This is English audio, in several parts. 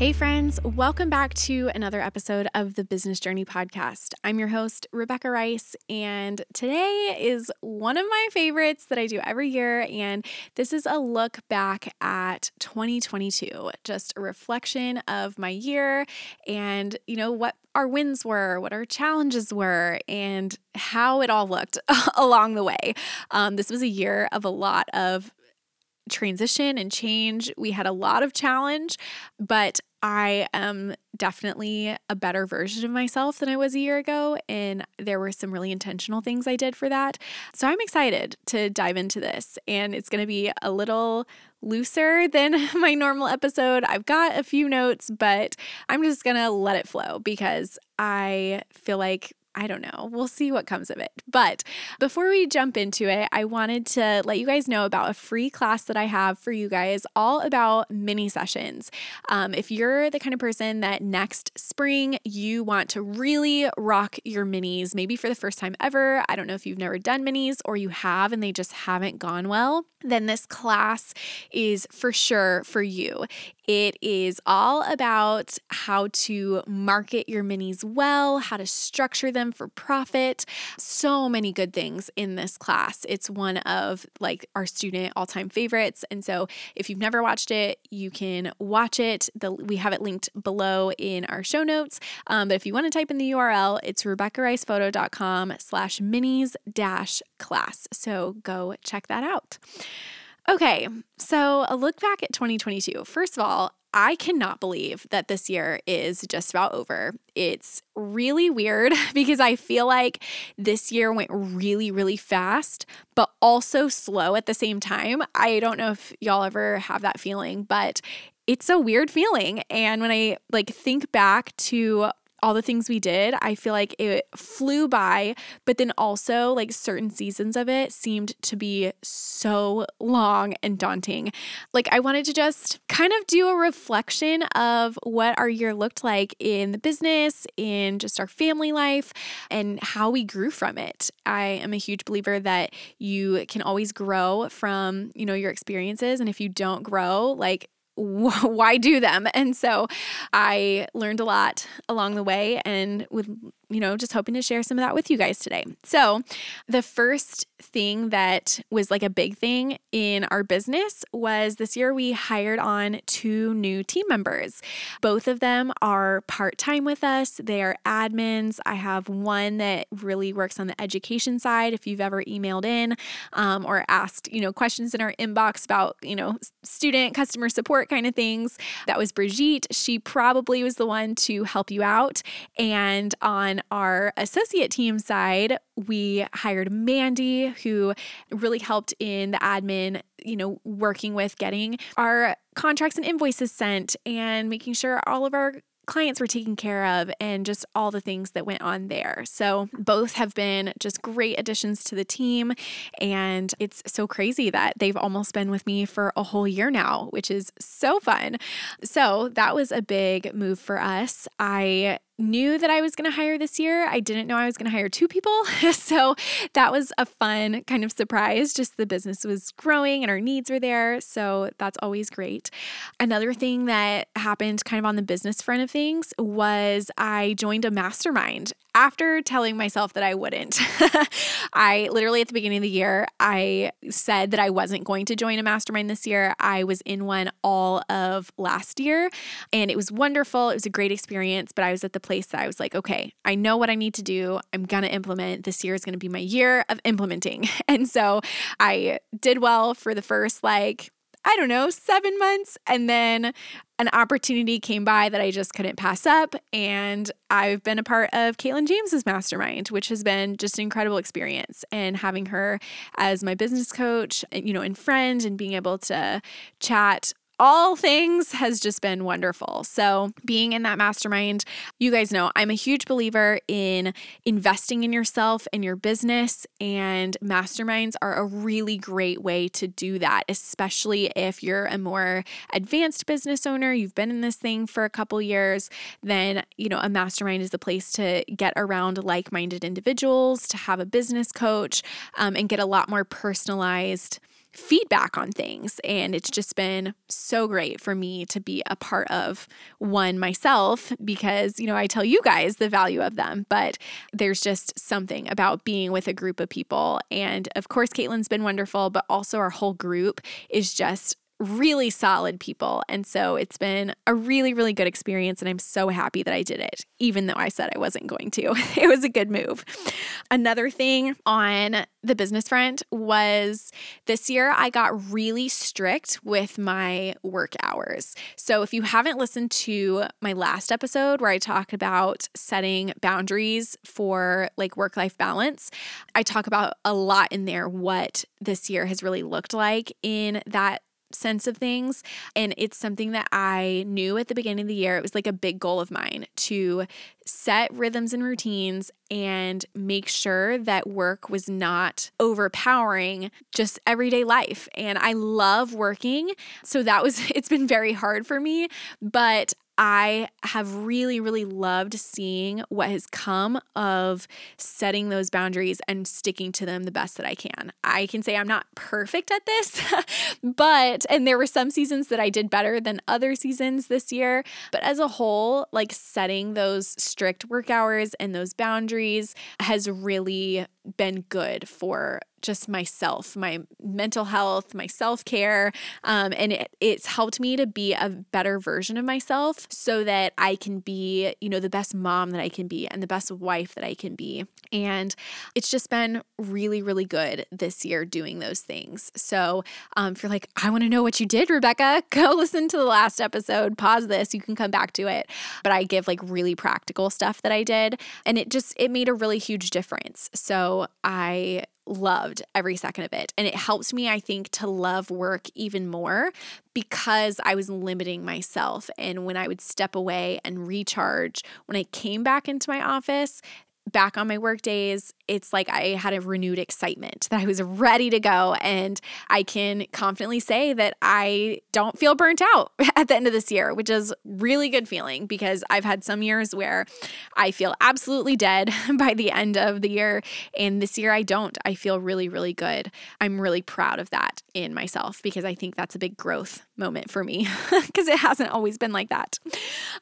Hey, friends, welcome back to another episode of the Business Journey Podcast. I'm your host, Rebecca Rice, and today is one of my favorites that I do every year. And this is a look back at 2022, just a reflection of my year and, you know, what our wins were, what our challenges were, and how it all looked along the way. Um, this was a year of a lot of transition and change. We had a lot of challenge, but I am definitely a better version of myself than I was a year ago. And there were some really intentional things I did for that. So I'm excited to dive into this. And it's going to be a little looser than my normal episode. I've got a few notes, but I'm just going to let it flow because I feel like I don't know. We'll see what comes of it. But before we jump into it, I wanted to let you guys know about a free class that I have for you guys all about mini sessions. Um, if you're the kind of person that next spring you want to really rock your minis, maybe for the first time ever, I don't know if you've never done minis or you have and they just haven't gone well, then this class is for sure for you. It is all about how to market your minis well, how to structure them for profit. So many good things in this class. It's one of like our student all-time favorites. And so if you've never watched it, you can watch it. The, we have it linked below in our show notes. Um, but if you want to type in the URL, it's RebeccaRicePhoto.com slash minis dash class. So go check that out. Okay, so a look back at 2022. First of all, I cannot believe that this year is just about over. It's really weird because I feel like this year went really, really fast, but also slow at the same time. I don't know if y'all ever have that feeling, but it's a weird feeling. And when I like think back to all the things we did, I feel like it flew by, but then also like certain seasons of it seemed to be so long and daunting. Like I wanted to just kind of do a reflection of what our year looked like in the business, in just our family life, and how we grew from it. I am a huge believer that you can always grow from, you know, your experiences and if you don't grow, like why do them? And so I learned a lot along the way and with you know, just hoping to share some of that with you guys today. So, the first thing that was like a big thing in our business was this year we hired on two new team members. Both of them are part time with us, they are admins. I have one that really works on the education side. If you've ever emailed in um, or asked, you know, questions in our inbox about, you know, student customer support kind of things, that was Brigitte. She probably was the one to help you out. And on our associate team side, we hired Mandy, who really helped in the admin, you know, working with getting our contracts and invoices sent and making sure all of our clients were taken care of and just all the things that went on there. So, both have been just great additions to the team. And it's so crazy that they've almost been with me for a whole year now, which is so fun. So, that was a big move for us. I knew that I was going to hire this year. I didn't know I was going to hire two people. so that was a fun kind of surprise. Just the business was growing and our needs were there. So that's always great. Another thing that happened kind of on the business front of things was I joined a mastermind after telling myself that I wouldn't. I literally at the beginning of the year, I said that I wasn't going to join a mastermind this year. I was in one all of last year and it was wonderful. It was a great experience, but I was at the place that I was like, okay, I know what I need to do. I'm going to implement. This year is going to be my year of implementing. And so I did well for the first like I don't know, seven months. And then an opportunity came by that I just couldn't pass up. And I've been a part of Katelyn James's mastermind, which has been just an incredible experience. And having her as my business coach, you know, and friend, and being able to chat all things has just been wonderful. So, being in that mastermind, you guys know I'm a huge believer in investing in yourself and your business, and masterminds are a really great way to do that, especially if you're a more advanced business owner, you've been in this thing for a couple years, then, you know, a mastermind is the place to get around like minded individuals, to have a business coach, um, and get a lot more personalized feedback on things. And it's just been so great for me to be a part of one myself because, you know, I tell you guys the value of them, but there's just something about being with a group of people. And of course, Katelyn's been wonderful, but also our whole group is just really solid people. And so it's been a really, really good experience. And I'm so happy that I did it, even though I said I wasn't going to. it was a good move. Another thing on the business front was this year I got really strict with my work hours. So if you haven't listened to my last episode where I talk about setting boundaries for like work life balance, I talk about a lot in there what this year has really looked like in that sense of things. And it's something that I knew at the beginning of the year. It was like a big goal of mine to set rhythms and routines and make sure that work was not overpowering just everyday life. And I love working. So that was, it's been very hard for me, but I have really, really loved seeing what has come of setting those boundaries and sticking to them the best that I can. I can say I'm not perfect at this, but, and there were some seasons that I did better than other seasons this year. But as a whole, like setting those strict work hours and those boundaries has really been good for just myself, my mental health, my self care. Um, and it, it's helped me to be a better version of myself so that I can be, you know, the best mom that I can be and the best wife that I can be. And it's just been really, really good this year doing those things. So um, if you're like, I want to know what you did, Rebecca, go listen to the last episode, pause this, you can come back to it. But I give like really practical stuff that I did. And it just, it made a really huge difference. So I loved every second of it. And it helps me, I think, to love work even more because I was limiting myself. And when I would step away and recharge, when I came back into my office, back on my work days, it's like I had a renewed excitement that I was ready to go. And I can confidently say that I don't feel burnt out at the end of this year, which is really good feeling because I've had some years where I feel absolutely dead by the end of the year. And this year I don't. I feel really, really good. I'm really proud of that in myself because I think that's a big growth moment for me because it hasn't always been like that.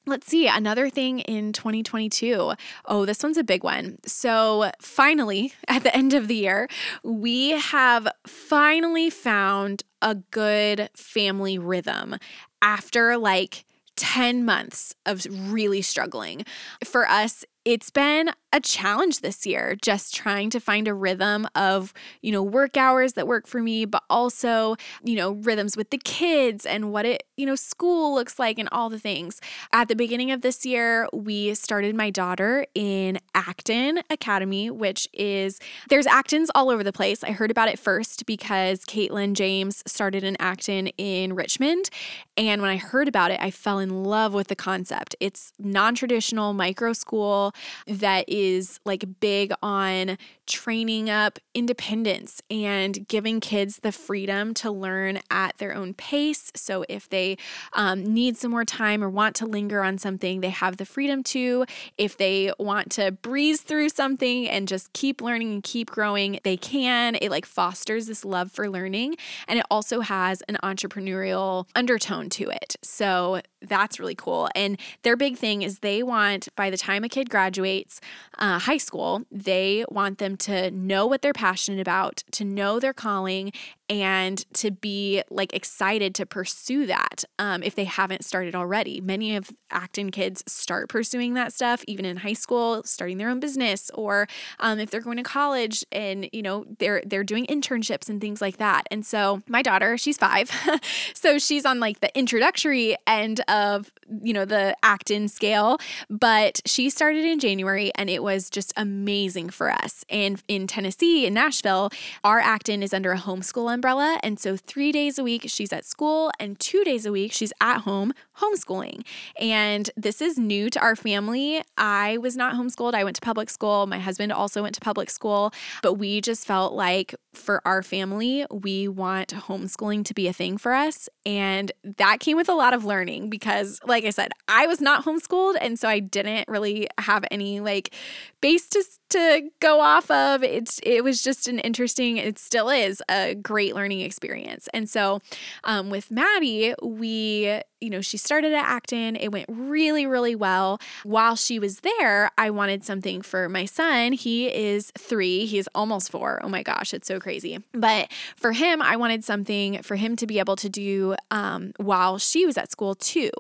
Let's see, another thing in 2022. Oh, this one's a big one So, finally, at the end of the year, we have finally found a good family rhythm after like 10 months of really struggling. For us, it's been a challenge this year just trying to find a rhythm of, you know, work hours that work for me, but also, you know, rhythms with the kids and what it, you know, school looks like and all the things. At the beginning of this year, we started my daughter in Acton Academy, which is there's Actons all over the place. I heard about it first because Katelyn James started an Acton in Richmond. And when I heard about it, I fell in love with the concept. It's non traditional micro school that is like big on training up independence and giving kids the freedom to learn at their own pace. So if they um, need some more time or want to linger on something, they have the freedom to. If they want to breeze through something and just keep learning and keep growing, they can. It like fosters this love for learning and it also has an entrepreneurial undertone to it. So that's really cool. And their big thing is they want by the time a kid graduates uh, high school, they want them to know what they're passionate about, to know their calling, and to be like excited to pursue that um, if they haven't started already. Many of Acton kids start pursuing that stuff even in high school, starting their own business, or um, if they're going to college and you know they're they're doing internships and things like that. And so my daughter, she's five, so she's on like the introductory end of you know the Acton scale, but she started in January and it was just amazing for us. And in Tennessee, in Nashville, our Acton is under a homeschool umbrella, and so three days a week she's at school, and two days a week she's at home homeschooling. And this is new to our family. I was not homeschooled. I went to public school. My husband also went to public school, but we just felt like for our family, we want homeschooling to be a thing for us. And that came with a lot of learning because, like I said, I was not homeschooled. And so I didn't really have any like base to, to go off of. It's, it was just an interesting, it still is a great learning experience. And so um, with Maddie, we you know, she started at Acton. It went really, really well. While she was there, I wanted something for my son. He is three, he's almost four. Oh my gosh, it's so crazy. But for him, I wanted something for him to be able to do um, while she was at school too.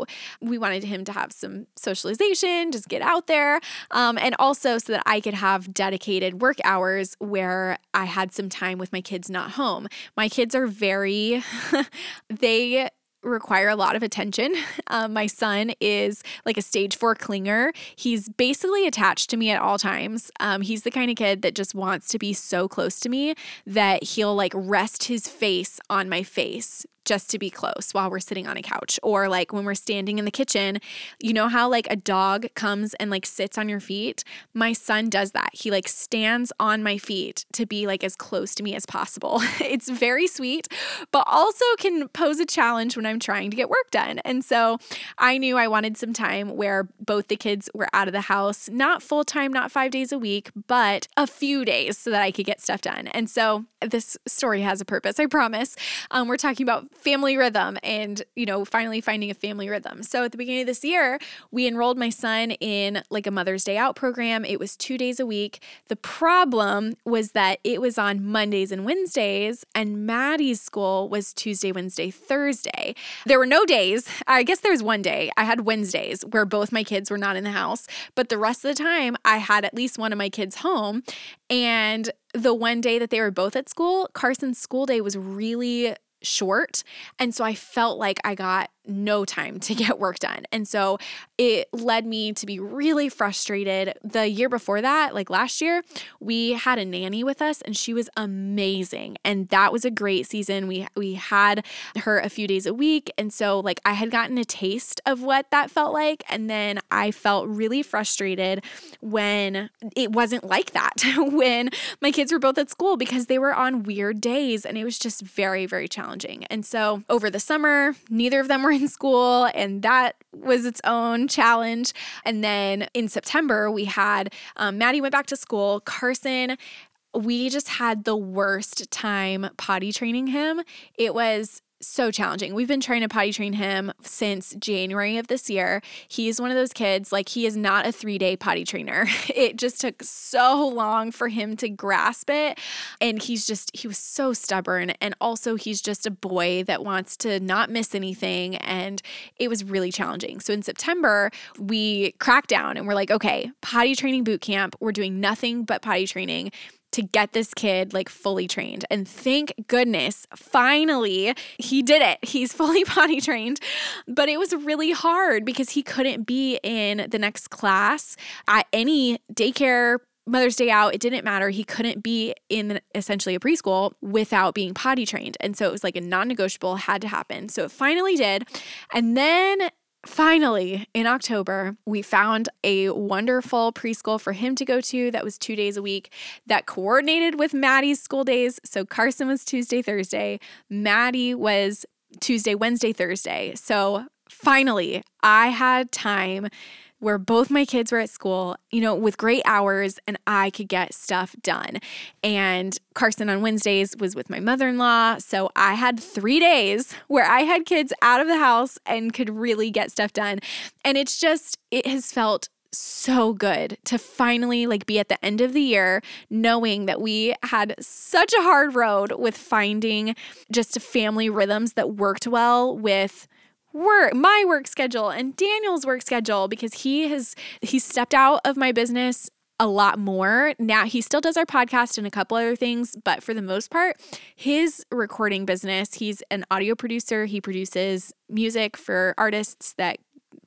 We wanted him to have some socialization, just get out there, um, and also so that I could have dedicated work hours where I had some time with my kids not home. My kids are very, they require a lot of attention. Um, my son is like a stage four clinger. He's basically attached to me at all times. Um, he's the kind of kid that just wants to be so close to me that he'll like rest his face on my face just to be close while we're sitting on a couch or like when we're standing in the kitchen. You know how like a dog comes and like sits on your feet? My son does that. He like stands on my feet to be like as close to me as possible. it's very sweet, but also can pose a challenge when I'm trying to get work done. And so I knew I wanted some time where both the kids were out of the house, not full time, not five days a week, but a few days so that I could get stuff done. And so this story has a purpose, I promise. Um, we're talking about family rhythm and, you know, finally finding a family rhythm. So at the beginning of this year, we enrolled my son in like a Mother's Day Out program. It was two days a week. The problem was that it was on Mondays and Wednesdays, and Maddie's school was Tuesday, Wednesday, Thursday. There were no days. I guess there was one day. I had Wednesdays where both my kids were not in the house, but the rest of the time I had at least one of my kids home. And the one day that they were both at school, Carson's school day was really short. And so I felt like I got no time to get work done. And so it led me to be really frustrated. The year before that, like last year, we had a nanny with us and she was amazing. And that was a great season. We we had her a few days a week. And so like I had gotten a taste of what that felt like and then I felt really frustrated when it wasn't like that when my kids were both at school because they were on weird days and it was just very very challenging. And so over the summer, neither of them were in school, and that was its own challenge. And then in September, we had um, Maddie went back to school. Carson we just had the worst time potty training him. It was so challenging. We've been trying to potty train him since January of this year. He's one of those kids, like, he is not a three day potty trainer. It just took so long for him to grasp it. And he's just, he was so stubborn. And also, he's just a boy that wants to not miss anything. And it was really challenging. So in September, we cracked down and we're like, okay, potty training boot camp. We're doing nothing but potty training to get this kid like fully trained. And thank goodness, finally, he did it. He's fully potty trained. But it was really hard because he couldn't be in the next class at any daycare. Mother's Day out, it didn't matter. He couldn't be in essentially a preschool without being potty trained. And so it was like a non negotiable, had to happen. So it finally did. And then Finally, in October, we found a wonderful preschool for him to go to that was two days a week that coordinated with Maddie's school days. So Carson was Tuesday, Thursday, Maddie was Tuesday, Wednesday, Thursday. So finally, I had time where both my kids were at school, you know, with great hours and I could get stuff done. And Carson on Wednesdays was with my mother in law. So I had three days where I had kids out of the house and could really get stuff done. And it's just, it has felt so good to finally like be at the end of the year knowing that we had such a hard road with finding just family rhythms that worked well with work my work schedule and Daniel's work schedule because he has he stepped out of my business a lot more. Now he still does our podcast and a couple other things, but for the most part, his recording business, he's an audio producer. He produces music for artists that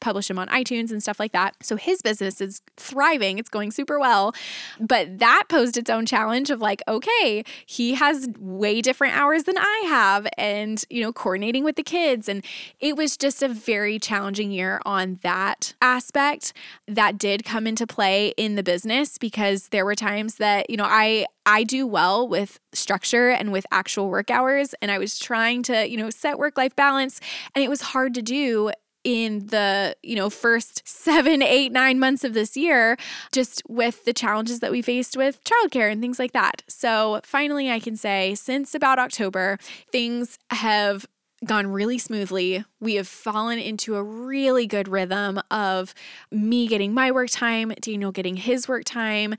publish him on iTunes and stuff like that. So his business is thriving, it's going super well. But that posed its own challenge of like, okay, he has way different hours than I have and, you know, coordinating with the kids. And it was just a very challenging year on that aspect that did come into play in the business because there were times that, you know, I I do well with structure and with actual work hours and I was trying to, you know, set work life balance and it was hard to do in the you know first seven eight nine months of this year just with the challenges that we faced with childcare and things like that so finally i can say since about october things have gone really smoothly. We have fallen into a really good rhythm of me getting my work time, Daniel getting his work time,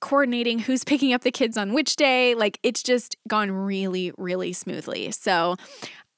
coordinating who's picking up the kids on which day. Like it's just gone really, really smoothly. So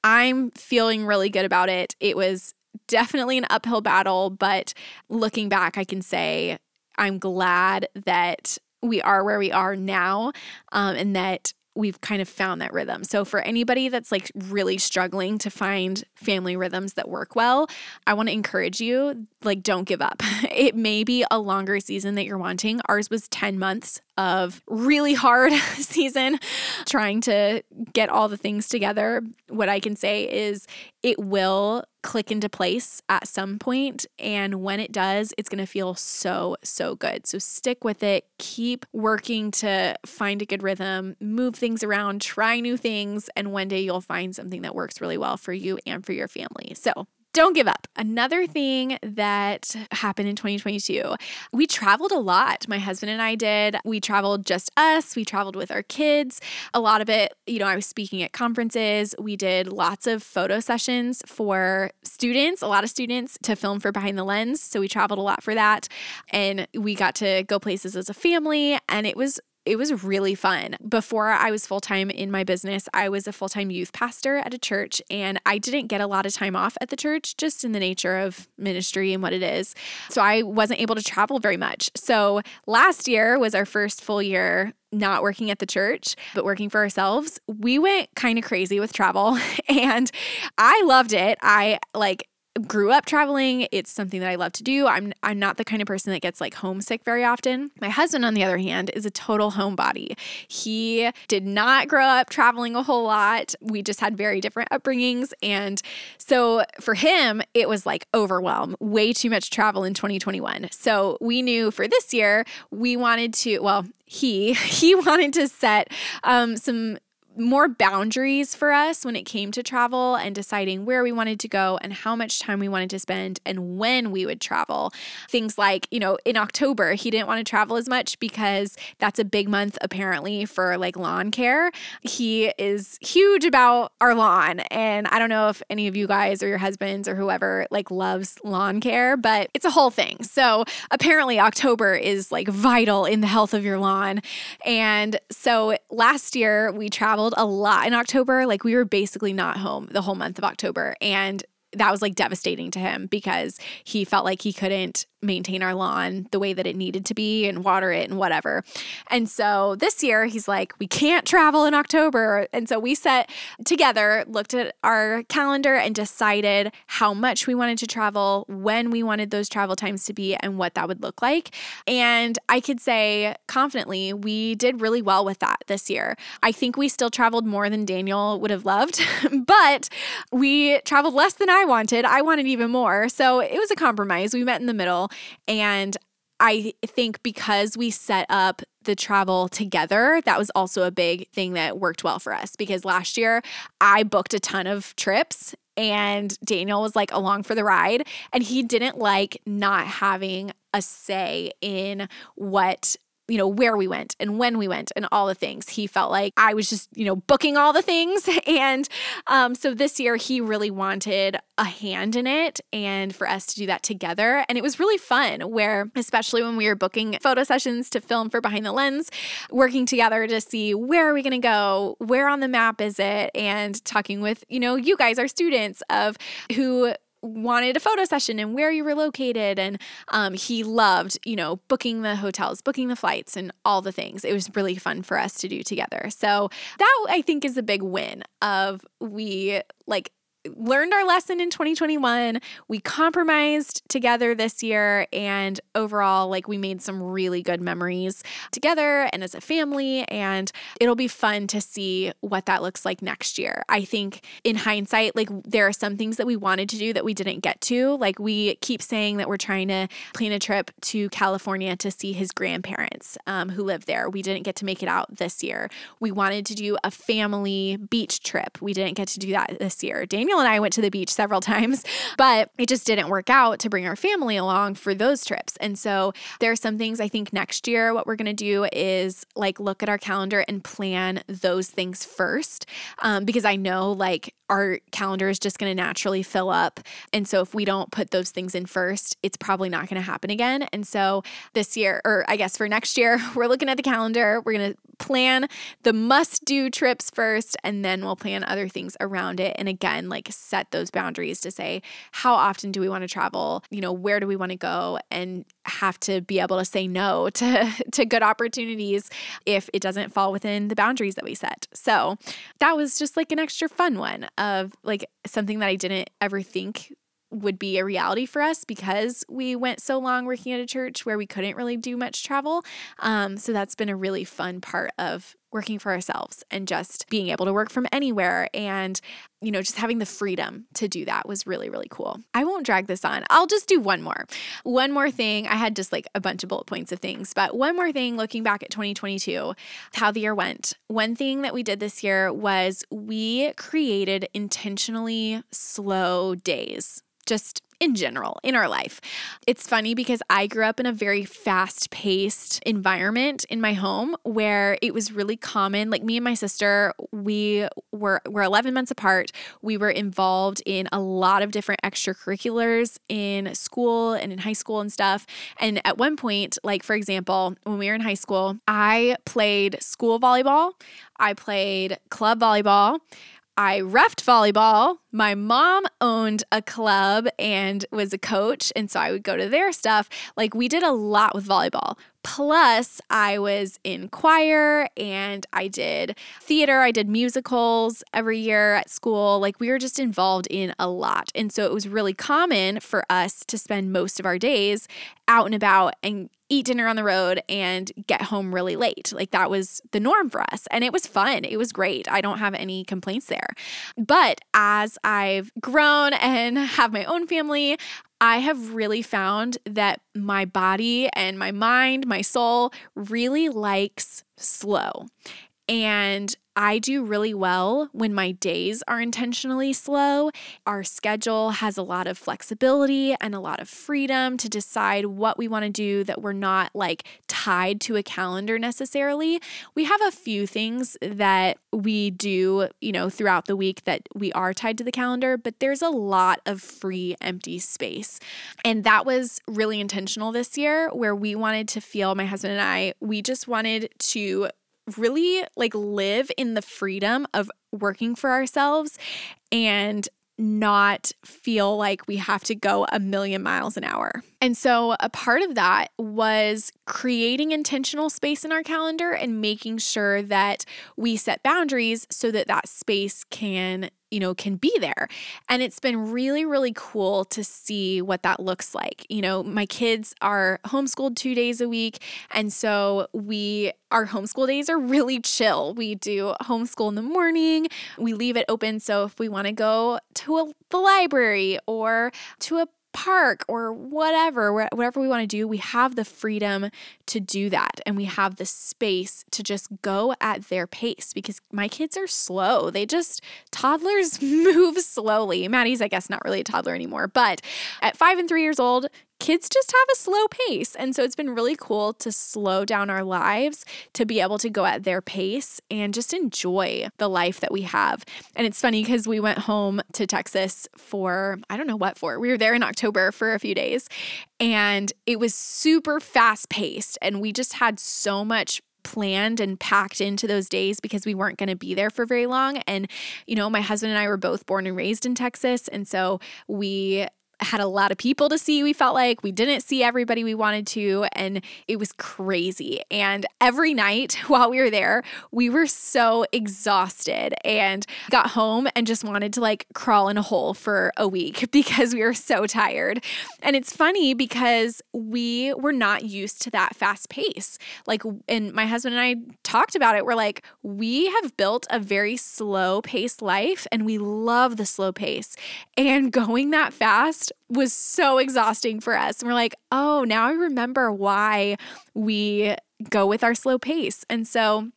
I'm feeling really good about it. It was definitely an uphill battle, but looking back, I can say I'm glad that we are where we are now um, and that we've kind of found that rhythm. So for anybody that's like really struggling to find family rhythms that work well, I want to encourage you like don't give up. It may be a longer season that you're wanting. Ours was 10 months of really hard season trying to get all the things together. What I can say is it will click into place at some point and when it does, it's going to feel so so good. So stick with it. Keep working to find a good rhythm, move things around, try new things and one day you'll find something that works really well for you and for your family. So, don't give up. Another thing that happened in 2022, we traveled a lot. My husband and I did. We traveled just us, we traveled with our kids. A lot of it, you know, I was speaking at conferences. We did lots of photo sessions for students, a lot of students to film for Behind the Lens. So we traveled a lot for that. And we got to go places as a family. And it was it was really fun. Before I was full time in my business, I was a full time youth pastor at a church, and I didn't get a lot of time off at the church just in the nature of ministry and what it is. So I wasn't able to travel very much. So last year was our first full year not working at the church, but working for ourselves, we went kind of crazy with travel and I loved it. I like grew up traveling. It's something that I love to do. I'm I'm not the kind of person that gets like homesick very often. My husband on the other hand is a total homebody. He did not grow up traveling a whole lot. We just had very different upbringings and so for him it was like overwhelm, way too much travel in 2021. So we knew for this year we wanted to well, he he wanted to set um, some more boundaries for us when it came to travel and deciding where we wanted to go and how much time we wanted to spend and when we would travel. Things like, you know, in October, he didn't want to travel as much because that's a big month apparently for like lawn care. He is huge about our lawn. And I don't know if any of you guys or your husbands or whoever like loves lawn care, but it's a whole thing. So apparently, October is like vital in the health of your lawn. And so last year, we traveled a lot in October. Like we were basically not home the whole month of October. And that was like devastating to him because he felt like he couldn't maintain our lawn the way that it needed to be and water it and whatever. And so this year he's like, we can't travel in October. And so we set together, looked at our calendar and decided how much we wanted to travel, when we wanted those travel times to be, and what that would look like. And I could say confidently, we did really well with that this year. I think we still traveled more than Daniel would have loved, but we traveled less than I wanted. I wanted even more. So it was a compromise. We met in the middle. And I think because we set up the travel together, that was also a big thing that worked well for us because last year I booked a ton of trips and Daniel was like along for the ride and he didn't like not having a say in what you know, where we went and when we went and all the things. He felt like I was just, you know, booking all the things. And um, so this year he really wanted a hand in it and for us to do that together. And it was really fun, where, especially when we were booking photo sessions to film for Behind the Lens, working together to see where are we going to go? Where on the map is it? And talking with, you know, you guys, our students, of who wanted a photo session and where you were located. And um, he loved, you know, booking the hotels, booking the flights, and all the things. It was really fun for us to do together. So that I think is a big win of we like learned our lesson in 2021. We compromised together this year and overall like we made some really good memories together and as a family and it'll be fun to see what that looks like next year. I think in hindsight like there are some things that we wanted to do that we didn't get to. Like we keep saying that we're trying to plan a trip to California to see his grandparents um, who live there. We didn't get to make it out this year. We wanted to do a family beach trip. We didn't get to do that this year. Daniel Daniel and I went to the beach several times, but it just didn't work out to bring our family along for those trips. And so there are some things I think next year, what we're going to do is like look at our calendar and plan those things first. Um, because I know like our calendar is just going to naturally fill up. And so if we don't put those things in first, it's probably not going to happen again. And so this year, or I guess for next year, we're looking at the calendar. We're going to plan the must do trips first, and then we'll plan other things around it. And again, like set those boundaries to say, how often do we want to travel? You know, where do we want to go? And have to be able to say no to, to good opportunities if it doesn't fall within the boundaries that we set. So that was just like an extra fun one of like something that I didn't ever think would be a reality for us because we went so long working at a church where we couldn't really do much travel. Um, so that's been a really fun part of working for ourselves and just being able to work from anywhere and you know just having the freedom to do that was really really cool. I won't drag this on. I'll just do one more. One more thing. I had just like a bunch of bullet points of things, but one more thing looking back at 2022, how the year went. One thing that we did this year was we created intentionally slow days just in general in our life. It's funny because I grew up in a very fast paced environment in my home where it was really common. Like me and my sister, we were, were 11 months apart. We were involved in a lot of different extracurriculars in school and in high school and stuff. And at one point, like for example, when we were in high school, I played school volleyball, I played club volleyball. I refed volleyball. My mom owned a club and was a coach. And so I would go to their stuff. Like we did a lot with volleyball. Plus, I was in choir and I did theater, I did musicals every year at school. Like, we were just involved in a lot. And so it was really common for us to spend most of our days out and about and eat dinner on the road and get home really late. Like, that was the norm for us. And it was fun. It was great. I don't have any complaints there. But as I've grown and have my own family, I have really found that my body and my mind, my soul really likes slow. And I do really well when my days are intentionally slow. Our schedule has a lot of flexibility and a lot of freedom to decide what we want to do that we're not like tied to a calendar necessarily. We have a few things that we do, you know, throughout the week that we are tied to the calendar, but there's a lot of free empty space. And that was really intentional this year where we wanted to feel my husband and I, we just wanted to really like live in the freedom of working for ourselves and not feel like we have to go a million miles an hour. And so, a part of that was creating intentional space in our calendar and making sure that we set boundaries so that that space can you know, can be there. And it's been really, really cool to see what that looks like. You know, my kids are homeschooled two days a week. And so we, our homeschool days are really chill. We do homeschool in the morning, we leave it open. So if we want to go to a, the library or to a park or whatever, whatever we want to do, we have the freedom to do that. And we have the space to just go at their pace because my kids are slow. They just, toddlers move slowly. Maddie's, I guess, not really a toddler anymore, but at five and three years old, kids just have a slow pace. And so it's been really cool to slow down our lives to be able to go at their pace and just enjoy the life that we have. And it's funny because we went home to Texas for, I don't know what for. We were there in October for a few days and it was super fast paced. And we just had so much planned and packed into those days because we weren't going to be there for very long. And, you know, my husband and I were both born and raised in Texas. And so we had a lot of people to see, we felt like. We didn't see everybody we wanted to, and it was crazy. And every night while we were there, we were so exhausted and got home and just wanted to like crawl in a hole for a week because we were so tired. And it's funny because we were not used to that fast pace. Like, and my husband and I talked about it. We're like, we have built a very slow pace life and we love the slow pace. And going that fast, was so exhausting for us. And we're like, oh, now I remember why we go with our slow pace. And so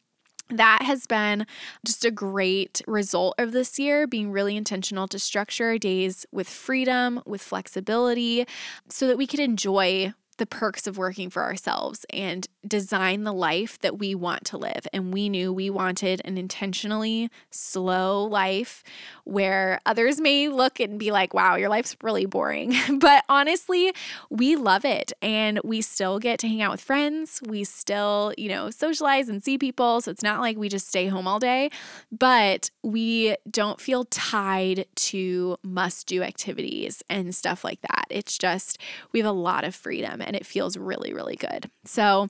that has been just a great result of this year, being really intentional to structure our days with freedom, with flexibility, so that we could enjoy the perks of working for ourselves and design the life that we want to live. And we knew we wanted an intentionally slow life where others may look and be like, wow, your life's really boring. but honestly, we love it. And we still get to hang out with friends. We still, you know, socialize and see people. So it's not like we just stay home all day, but we don't feel tied to must do activities and stuff like that. It's just, we have a lot of freedom and it feels really, really good. So,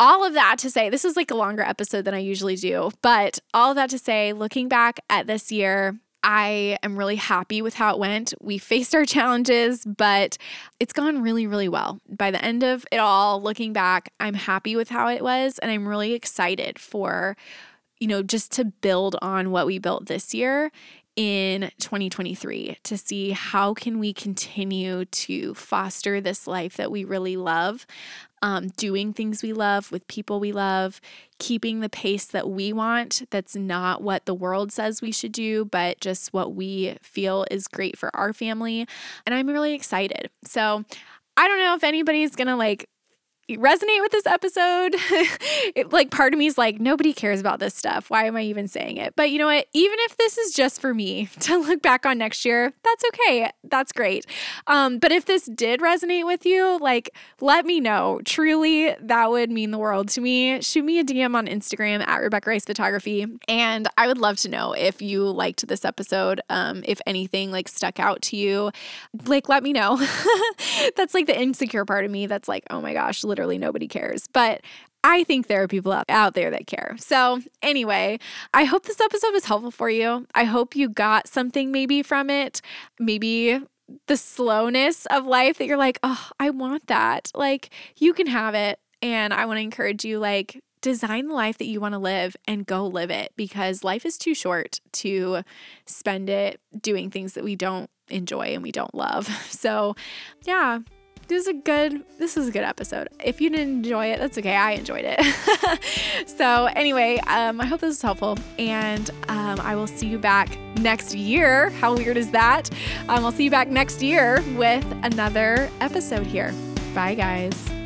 all of that to say, this is like a longer episode than I usually do, but all of that to say, looking back at this year, I am really happy with how it went. We faced our challenges, but it's gone really, really well. By the end of it all, looking back, I'm happy with how it was, and I'm really excited for you know, just to build on what we built this year in 2023 to see how can we continue to foster this life that we really love um, doing things we love with people we love keeping the pace that we want. That's not what the world says we should do but just what we feel is great for our family. And i'm really excited. So I don't know if anybody's gonna like resonate with this episode. it, like part of me is like, nobody cares about this stuff. Why am I even saying it? But you know what? Even if this is just for me to look back on next year, that's okay. That's great. Um, but if this did resonate with you, like let me know. Truly, that would mean the world to me. Shoot me a DM on Instagram at Rebecca Rice Photography. And I would love to know if you liked this episode. Um, if anything like stuck out to you, like let me know. that's like the insecure part of me that's like, oh my gosh, literally nobody cares. But I think there are people out there that care. So, anyway, I hope this episode was helpful for you. I hope you got something maybe from it. Maybe the slowness of life that you're like, oh, I want that. Like, you can have it. And I want to encourage you, like, design the life that you want to live and go live it because life is too short to spend it doing things that we don't enjoy and we don't love. So, yeah, this is a good this is a good episode. If you didn't enjoy it, that's okay. I enjoyed it. so anyway, um, I hope this is helpful, and um, I will see you back next year. How weird is that? Um, I'll see you back next year with another episode here. Bye, guys.